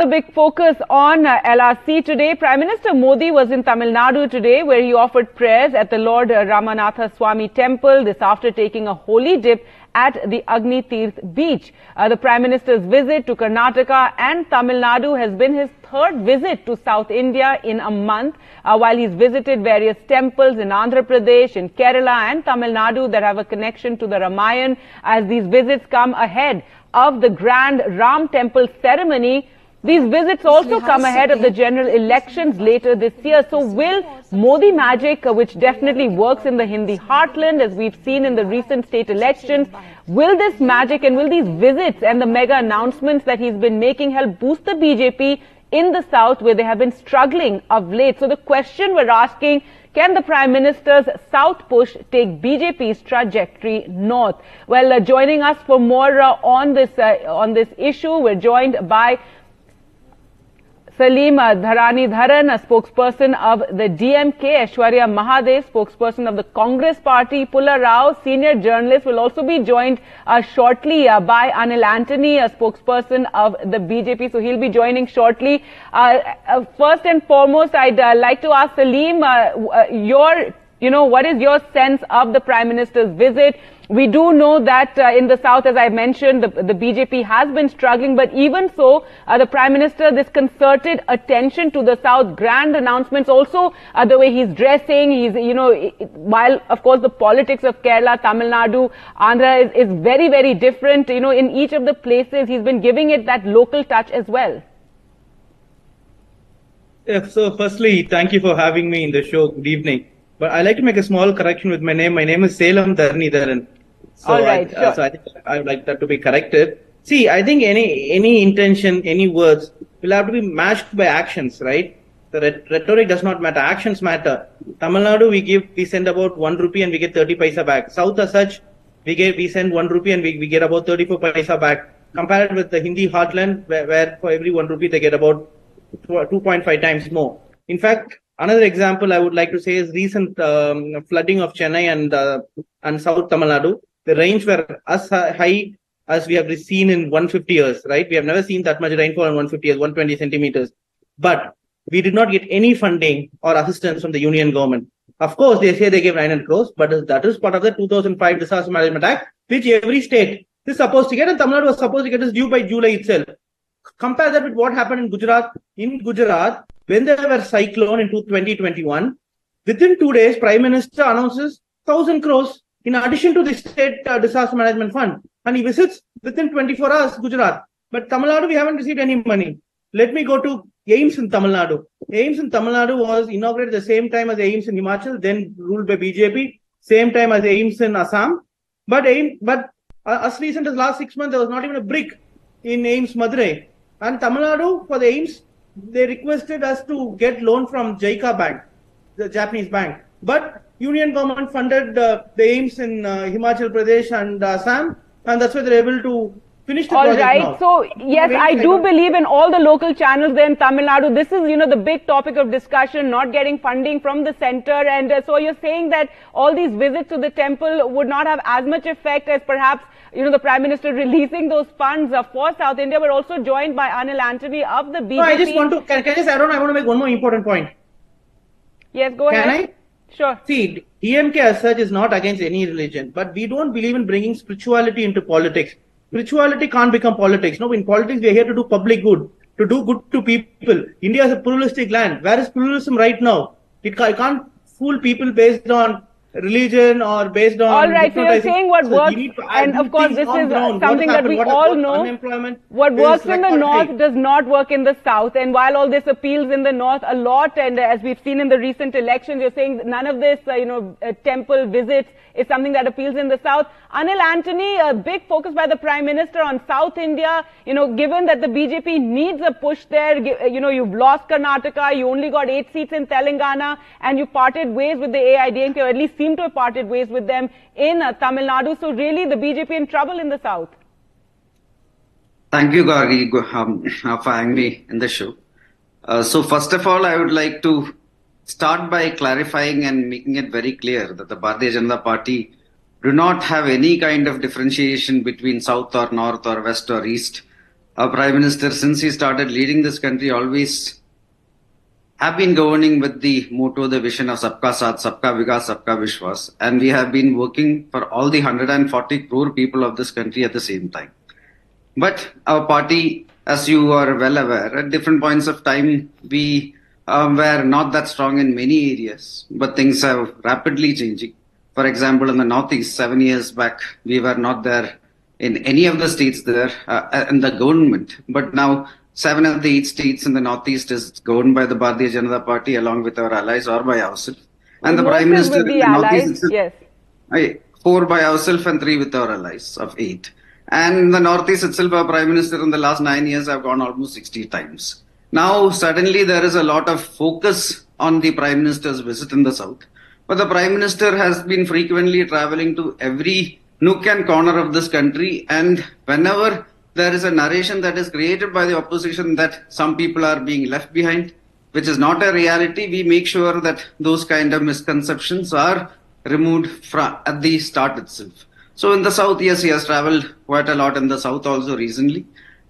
The big focus on uh, LRC today. Prime Minister Modi was in Tamil Nadu today where he offered prayers at the Lord Ramanathaswamy temple. This after taking a holy dip at the Agnitheerth beach. Uh, the Prime Minister's visit to Karnataka and Tamil Nadu has been his third visit to South India in a month uh, while he's visited various temples in Andhra Pradesh, in Kerala and Tamil Nadu that have a connection to the Ramayan as these visits come ahead of the grand Ram temple ceremony these visits also come ahead of the general elections later this year. So will Modi magic, uh, which definitely works in the Hindi heartland as we've seen in the recent state elections, will this magic and will these visits and the mega announcements that he's been making help boost the BJP in the south where they have been struggling of late? So the question we're asking, can the Prime Minister's South push take BJP's trajectory north? Well, uh, joining us for more uh, on this uh, on this issue, we're joined by Salim Dharani Dharan, a spokesperson of the DMK, Aishwarya Mahadev, spokesperson of the Congress Party, Pulla Rao, senior journalist, will also be joined uh, shortly uh, by Anil Antony, a spokesperson of the BJP. So he'll be joining shortly. Uh, uh first and foremost, I'd uh, like to ask Salim, uh, your, you know, what is your sense of the Prime Minister's visit? We do know that uh, in the south, as I mentioned, the, the, BJP has been struggling, but even so, uh, the Prime Minister, this concerted attention to the south, grand announcements, also uh, the way he's dressing, he's, you know, while of course the politics of Kerala, Tamil Nadu, Andhra is, is very, very different, you know, in each of the places, he's been giving it that local touch as well. Yeah, so firstly, thank you for having me in the show. Good evening. But I like to make a small correction with my name. My name is Salem Dharan. So All right. I, uh, so I think I would like that to be corrected. See, I think any any intention, any words will have to be matched by actions, right? The rhetoric does not matter. Actions matter. Tamil Nadu, we give, we send about one rupee and we get 30 paisa back. South as such, we get, we send one rupee and we, we get about 34 paisa back. Compared with the Hindi heartland, where, where for every one rupee they get about 2.5 times more. In fact, another example I would like to say is recent um, flooding of Chennai and uh, and South Tamil Nadu the rains were as high as we have seen in 150 years, right? We have never seen that much rainfall in 150 years, 120 centimeters. But we did not get any funding or assistance from the union government. Of course, they say they gave 900 crores, but that is part of the 2005 Disaster Management Act, which every state is supposed to get, and Tamil Nadu was supposed to get this due by July itself. Compare that with what happened in Gujarat. In Gujarat, when there were cyclone in 2021, within two days, Prime Minister announces 1000 crores in addition to the state uh, disaster management fund. And he visits within 24 hours Gujarat. But Tamil Nadu, we haven't received any money. Let me go to AIIMS in Tamil Nadu. AIIMS in Tamil Nadu was inaugurated the same time as AIIMS in Himachal, then ruled by BJP, same time as AIIMS in Assam. But AIIMS, but uh, as recent as last six months, there was not even a brick in AIIMS Madurai. And Tamil Nadu, for the AIIMS, they requested us to get loan from JICA Bank, the Japanese bank. But union government funded uh, the AIIMS in uh, Himachal Pradesh and Assam, and that's why they're able to finish the all project right. now. So yes, I do believe in all the local channels there in Tamil Nadu. This is, you know, the big topic of discussion, not getting funding from the center. And uh, so you're saying that all these visits to the temple would not have as much effect as perhaps, you know, the Prime Minister releasing those funds uh, for South India. We're also joined by Anil Antony of the BJP. No, I just want to, can, can I just add on, I want to make one more important point. Yes, go can ahead. I? Sure. See, DMK as such is not against any religion, but we don't believe in bringing spirituality into politics. Spirituality can't become politics. No, in politics, we are here to do public good, to do good to people. India is a pluralistic land. Where is pluralism right now? It can't fool people based on religion or based on all right so you're saying what so works and of course this is something that we all know. what works in the north does not work in the south and while all this appeals in the north a lot and as we've seen in the recent elections you're saying none of this uh, you know uh, temple visits is something that appeals in the south. Anil antony a big focus by the prime minister on south india you know given that the bjp needs a push there uh, you know you've lost karnataka you only got eight seats in telangana and you parted ways with the AIADMK or at least seem to have parted ways with them in uh, Tamil Nadu. So really the BJP in trouble in the south. Thank you, Gargi, um, for having me in the show. Uh, so first of all, I would like to start by clarifying and making it very clear that the Bharatiya Janata Party do not have any kind of differentiation between south or north or west or east. our Prime Minister, since he started leading this country, always have been governing with the motto, the vision of Sabka Saath, Sabka Vikas, Sabka Vishwas. And we have been working for all the 140 crore people of this country at the same time. But our party, as you are well aware, at different points of time, we um, were not that strong in many areas, but things have rapidly changing. For example, in the Northeast, seven years back, we were not there in any of the states there uh, in the government. But now, seven of the eight states in the Northeast is governed by the Bharatiya Janata Party along with our allies or by ourselves. And the Most Prime Minister with in the the Northeast allies, is- yes. Four by ourselves and three with our allies of eight. And in the Northeast itself, our Prime Minister in the last nine years have gone almost 60 times. Now, suddenly there is a lot of focus on the Prime Minister's visit in the South. But the Prime Minister has been frequently traveling to every nook and corner of this country. And whenever there is a narration that is created by the opposition that some people are being left behind, which is not a reality, we make sure that those kind of misconceptions are removed from at the start itself. So in the south, yes, he has traveled quite a lot in the south also recently.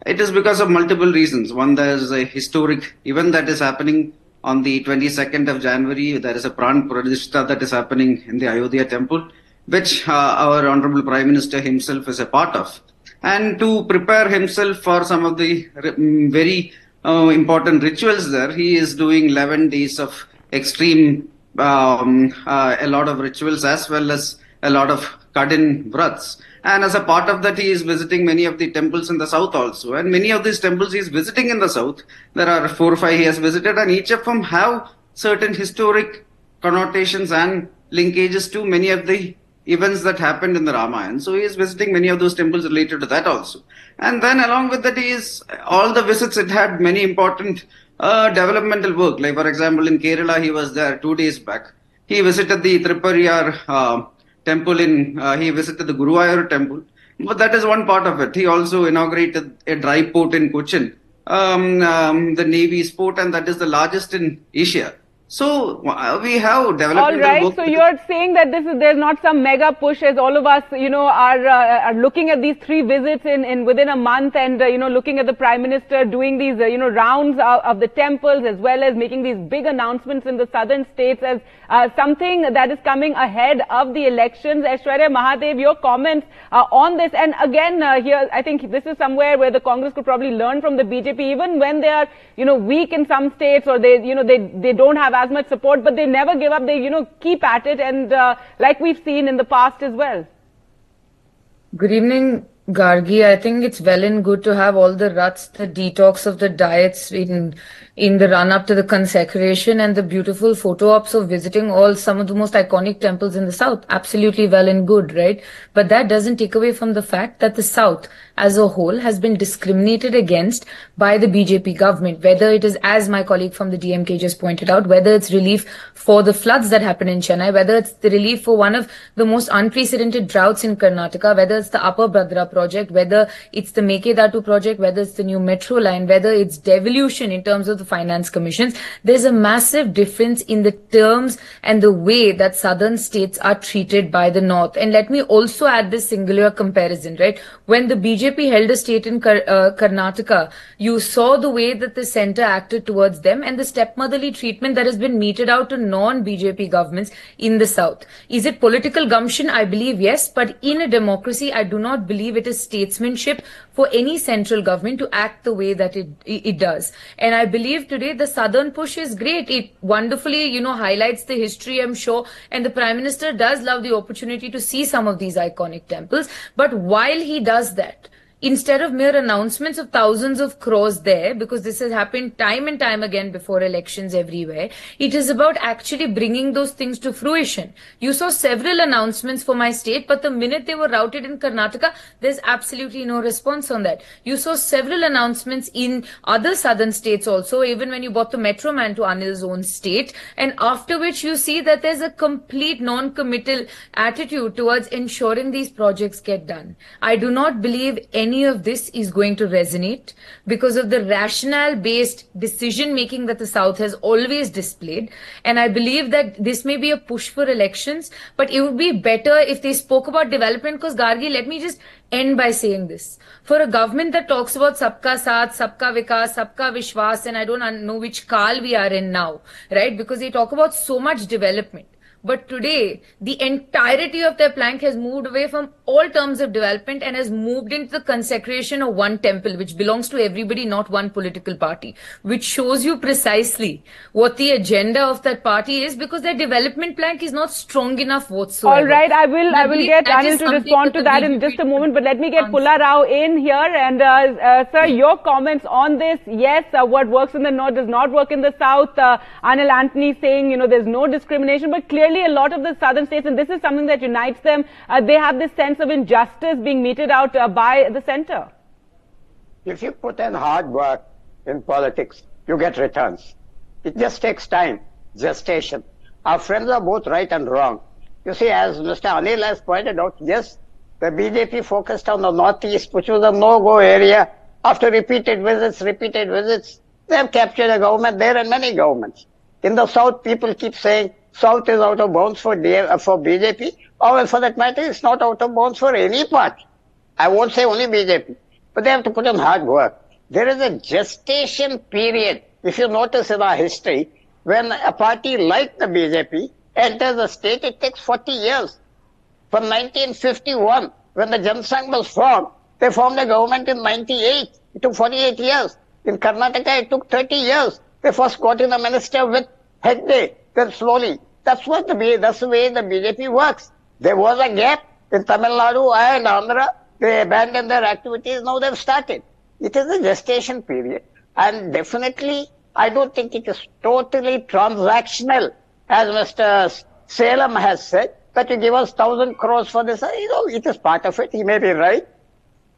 It is because of multiple reasons. One, there is a historic event that is happening on the 22nd of January. There is a Pran Pratishtha that is happening in the Ayodhya temple, which uh, our Honorable Prime Minister himself is a part of. And to prepare himself for some of the mm, very uh, important rituals there, he is doing 11 days of extreme, um, uh, a lot of rituals as well as a lot of Kadin vrats. And as a part of that, he is visiting many of the temples in the south also. And many of these temples he is visiting in the south. There are four or five he has visited, and each of them have certain historic connotations and linkages to many of the events that happened in the Ramayana. So he is visiting many of those temples related to that also. And then along with that, he is all the visits. It had many important uh, developmental work. Like for example, in Kerala, he was there two days back. He visited the Triprayar uh, temple in. Uh, he visited the Guruvayur temple. But that is one part of it. He also inaugurated a dry port in Cochin, um, um, the Navy's port, and that is the largest in Asia. So uh, we have developed. All right. So you're saying that this is there's not some mega push as all of us, you know, are uh, are looking at these three visits in, in within a month and uh, you know looking at the prime minister doing these uh, you know rounds of, of the temples as well as making these big announcements in the southern states as uh, something that is coming ahead of the elections. Aishwarya Mahadev, your comments uh, on this and again uh, here I think this is somewhere where the Congress could probably learn from the BJP even when they are you know weak in some states or they you know they they don't have as much support but they never give up they you know keep at it and uh, like we've seen in the past as well Good evening, Gargi. I think it's well and good to have all the ruts, the detox of the diets in in the run up to the consecration and the beautiful photo ops of visiting all some of the most iconic temples in the south. Absolutely well and good, right? But that doesn't take away from the fact that the south as a whole has been discriminated against by the BJP government, whether it is, as my colleague from the DMK just pointed out, whether it's relief for the floods that happened in Chennai, whether it's the relief for one of the most unprecedented droughts in Karnataka, whether it's the Upper Bhadra project, whether it's the Mekedatu project, whether it's the new metro line, whether it's devolution in terms of the finance commissions, there's a massive difference in the terms and the way that southern states are treated by the north. And let me also add this singular comparison, right? When the BJP held a state in Kar- uh, Karnataka, you saw the way that the center acted towards them and the stepmotherly treatment that has been meted out to non-BJP governments in the south. Is it political gumption? I believe yes, but in a democracy, I do not believe it is statesmanship for any central government to act the way that it it does. And I believe today the southern push is great. It wonderfully, you know, highlights the history, I'm sure. And the prime minister does love the opportunity to see some of these iconic temples. But while he does that, instead of mere announcements of thousands of crores there, because this has happened time and time again before elections everywhere, it is about actually bringing those things to fruition. You saw several announcements for my state, but the minute they were routed in Karnataka, there's absolutely no response on that. You saw several announcements in other southern states also, even when you bought the Metro Man to Anil's own state, and after which you see that there's a complete non-committal attitude towards ensuring these projects get done. I do not believe any any of this is going to resonate because of the rationale based decision making that the South has always displayed. And I believe that this may be a push for elections, but it would be better if they spoke about development because Gargi, let me just end by saying this. For a government that talks about Sabka Saath, Sabka Vikas, Sabka Vishwas, and I don't know which kal we are in now, right? Because they talk about so much development. But today, the entirety of their plank has moved away from all terms of development and has moved into the consecration of one temple, which belongs to everybody, not one political party, which shows you precisely what the agenda of that party is because their development plank is not strong enough whatsoever. All right, I will, I will get Anil to respond to that in just a moment, but let me get Pulla Rao in here. And, uh, uh, sir, your comments on this. Yes, uh, what works in the north does not work in the south. Uh, Anil Antony saying, you know, there's no discrimination, but clearly clearly a lot of the southern states, and this is something that unites them, uh, they have this sense of injustice being meted out uh, by the center. If you put in hard work in politics, you get returns. It just takes time, gestation. Our friends are both right and wrong. You see, as Mr. Anil has pointed out, yes, the BJP focused on the northeast, which was a no-go area. After repeated visits, repeated visits, they have captured a government there and many governments. In the south, people keep saying South is out of bounds for, uh, for BJP, or for that matter, it's not out of bounds for any party. I won't say only BJP, but they have to put in hard work. There is a gestation period, if you notice in our history, when a party like the BJP enters a state, it takes 40 years. From 1951, when the Janasangh was formed, they formed a government in 98. It took 48 years. In Karnataka, it took 30 years. They first got in a minister with Hegde then slowly. That's what the that's the way the BJP works. There was a gap in Tamil Nadu and Andhra. They abandoned their activities. Now they've started. It is a gestation period, and definitely, I don't think it is totally transactional, as Mr. Salem has said. That you give us thousand crores for this, you know, it is part of it. He may be right,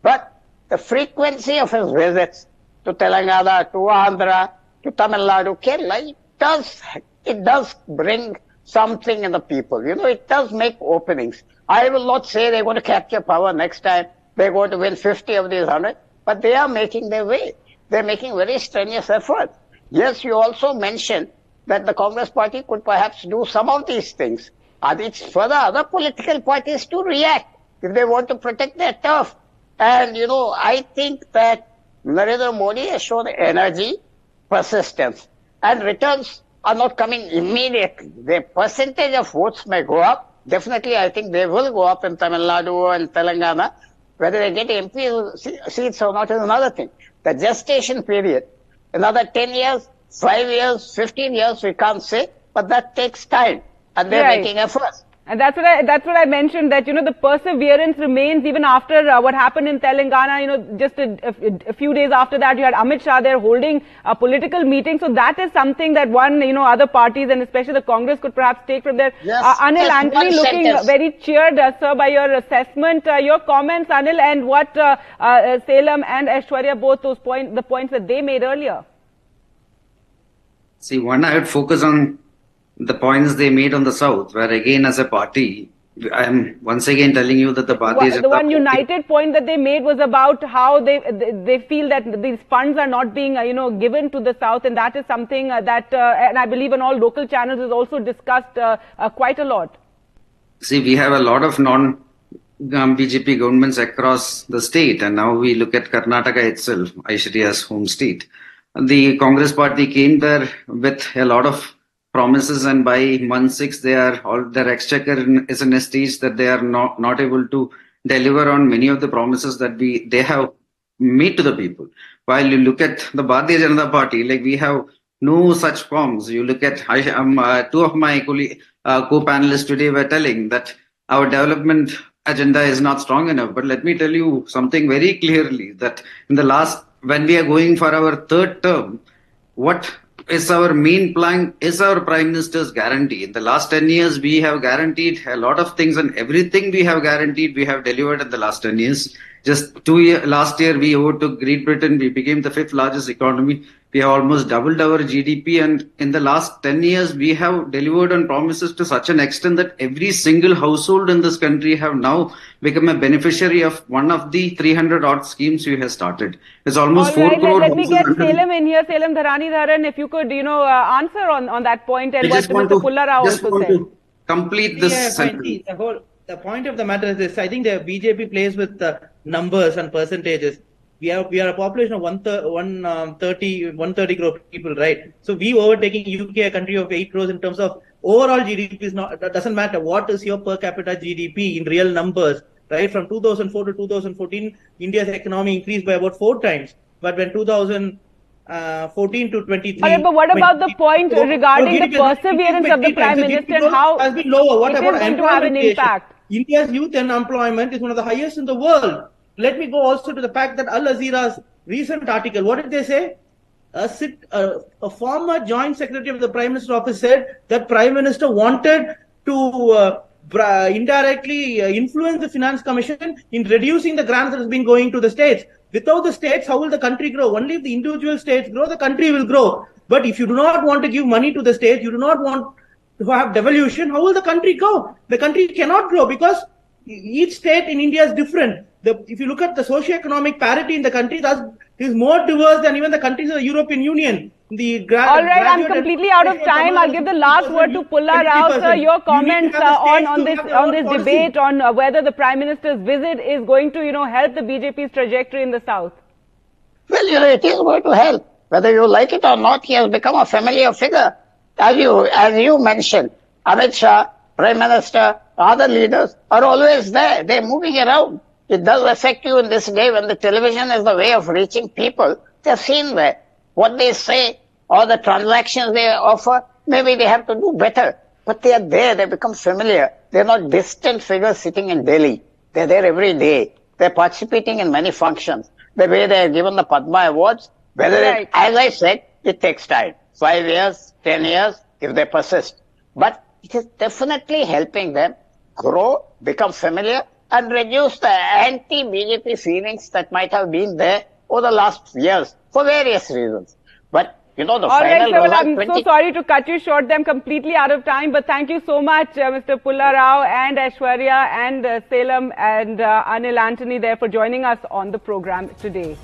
but the frequency of his visits to Telangana, to Andhra, to Tamil Nadu, Kerala, does it does bring something in the people. You know, it does make openings. I will not say they're going to capture power next time. They're going to win 50 of these 100, but they are making their way. They're making very strenuous efforts. Yes, you also mentioned that the Congress party could perhaps do some of these things. And it's for the other political parties to react if they want to protect their turf. And, you know, I think that Narendra Modi has shown energy, persistence, and returns are not coming immediately. The percentage of votes may go up. Definitely, I think they will go up in Tamil Nadu and Telangana. Whether they get MP seats or not is another thing. The gestation period, another 10 years, 5 years, 15 years, we can't say, but that takes time. And they're right. making efforts. And that's what I, that's what I mentioned that, you know, the perseverance remains even after uh, what happened in Telangana, you know, just a, a, a, few days after that, you had Amit Shah there holding a political meeting. So that is something that one, you know, other parties and especially the Congress could perhaps take from there. Yes, uh, Anil Antony looking sentence. very cheered, uh, sir, by your assessment. Uh, your comments, Anil, and what uh, uh, Salem and Aishwarya, both those points, the points that they made earlier. See, one, I would focus on the points they made on the south, where again as a party, I am once again telling you that the Bharatiya well, The one united point that they made was about how they they feel that these funds are not being uh, you know given to the south, and that is something uh, that uh, and I believe in all local channels is also discussed uh, uh, quite a lot. See, we have a lot of non. Um, BJP governments across the state, and now we look at Karnataka itself, Aishwarya's home state. The Congress party came there with a lot of promises and by month six they are all their exchequer is in a stage that they are not not able to deliver on many of the promises that we they have made to the people. While you look at the Bharatiya Janata Party like we have no such forms you look at I, um, uh, two of my uh, co-panelists today were telling that our development agenda is not strong enough. But let me tell you something very clearly that in the last when we are going for our third term what is our main plan, is our Prime Minister's guarantee. In the last 10 years, we have guaranteed a lot of things and everything we have guaranteed, we have delivered in the last 10 years. Just two year, last year we overtook Great Britain. We became the fifth largest economy. We have almost doubled our GDP. And in the last 10 years, we have delivered on promises to such an extent that every single household in this country have now become a beneficiary of one of the 300 odd schemes we have started. It's almost All 4 right, crore let, let me get under- Salem in here. Salem Dharani Dharan, if you could, you know, uh, answer on, on that point and I what just want Mr. to, Pulla just also want said. to complete this Yeah, sentence. See, the whole the point of the matter is this. I think the BJP plays with uh, numbers and percentages. We have we are a population of one thir- one um, 30 130 crore people, right? So we overtaking UK, a country of eight crores in terms of overall GDP is not. That doesn't matter. What is your per capita GDP in real numbers, right? From 2004 to 2014, India's economy increased by about four times. But when 2014 to 23, All right, but what about the point no, regarding the perseverance of the Prime Minister and how has been lower. What it about is going to have an impact? India's youth unemployment is one of the highest in the world. Let me go also to the fact that Al Jazeera's recent article, what did they say? A, sit, a, former joint secretary of the Prime Minister office said that Prime Minister wanted to uh, indirectly uh, influence the Finance Commission in reducing the grants that has been going to the states. Without the states, how will the country grow? Only if the individual states grow, the country will grow. But if you do not want to give money to the states, you do not want to have devolution, how will the country grow? The country cannot grow because each state in India is different. The, if you look at the socio-economic parity in the country, that is more diverse than even the countries of the European Union. The gra- All right, I'm completely out of time. I'll give the last word to 20%, Pulla Rao, sir. Your You need to comments have uh, on, on this on this policy. debate on uh, whether the Prime Minister's visit is going to, you know, help the BJP's trajectory in the South. Well, you know, it is going to help. Whether you like it or not, he has become a familiar figure. As you, as you mentioned, Amit Shah, Prime Minister, other leaders are always there. They're moving around. It does affect you in this day when the television is the way of reaching people. They're seen there. What they say or the transactions they offer, maybe they have to do better. But they are there. They become familiar. They're not distant figures sitting in Delhi. They're there every day. They're participating in many functions. The way they are given the Padma Awards, whether Right. it, as I said, it takes time. Five years, ten years, if they persist. But it is definitely helping them grow, become familiar, and reduce the anti-BJP feelings that might have been there over the last years for various reasons. But, you know, the All right, final sir. Well, I'm 20 so sorry to cut you short. I'm completely out of time. But thank you so much, uh, Mr. Pulla Rao and Aishwarya and uh, Salem and uh, Anil Antony there for joining us on the program today.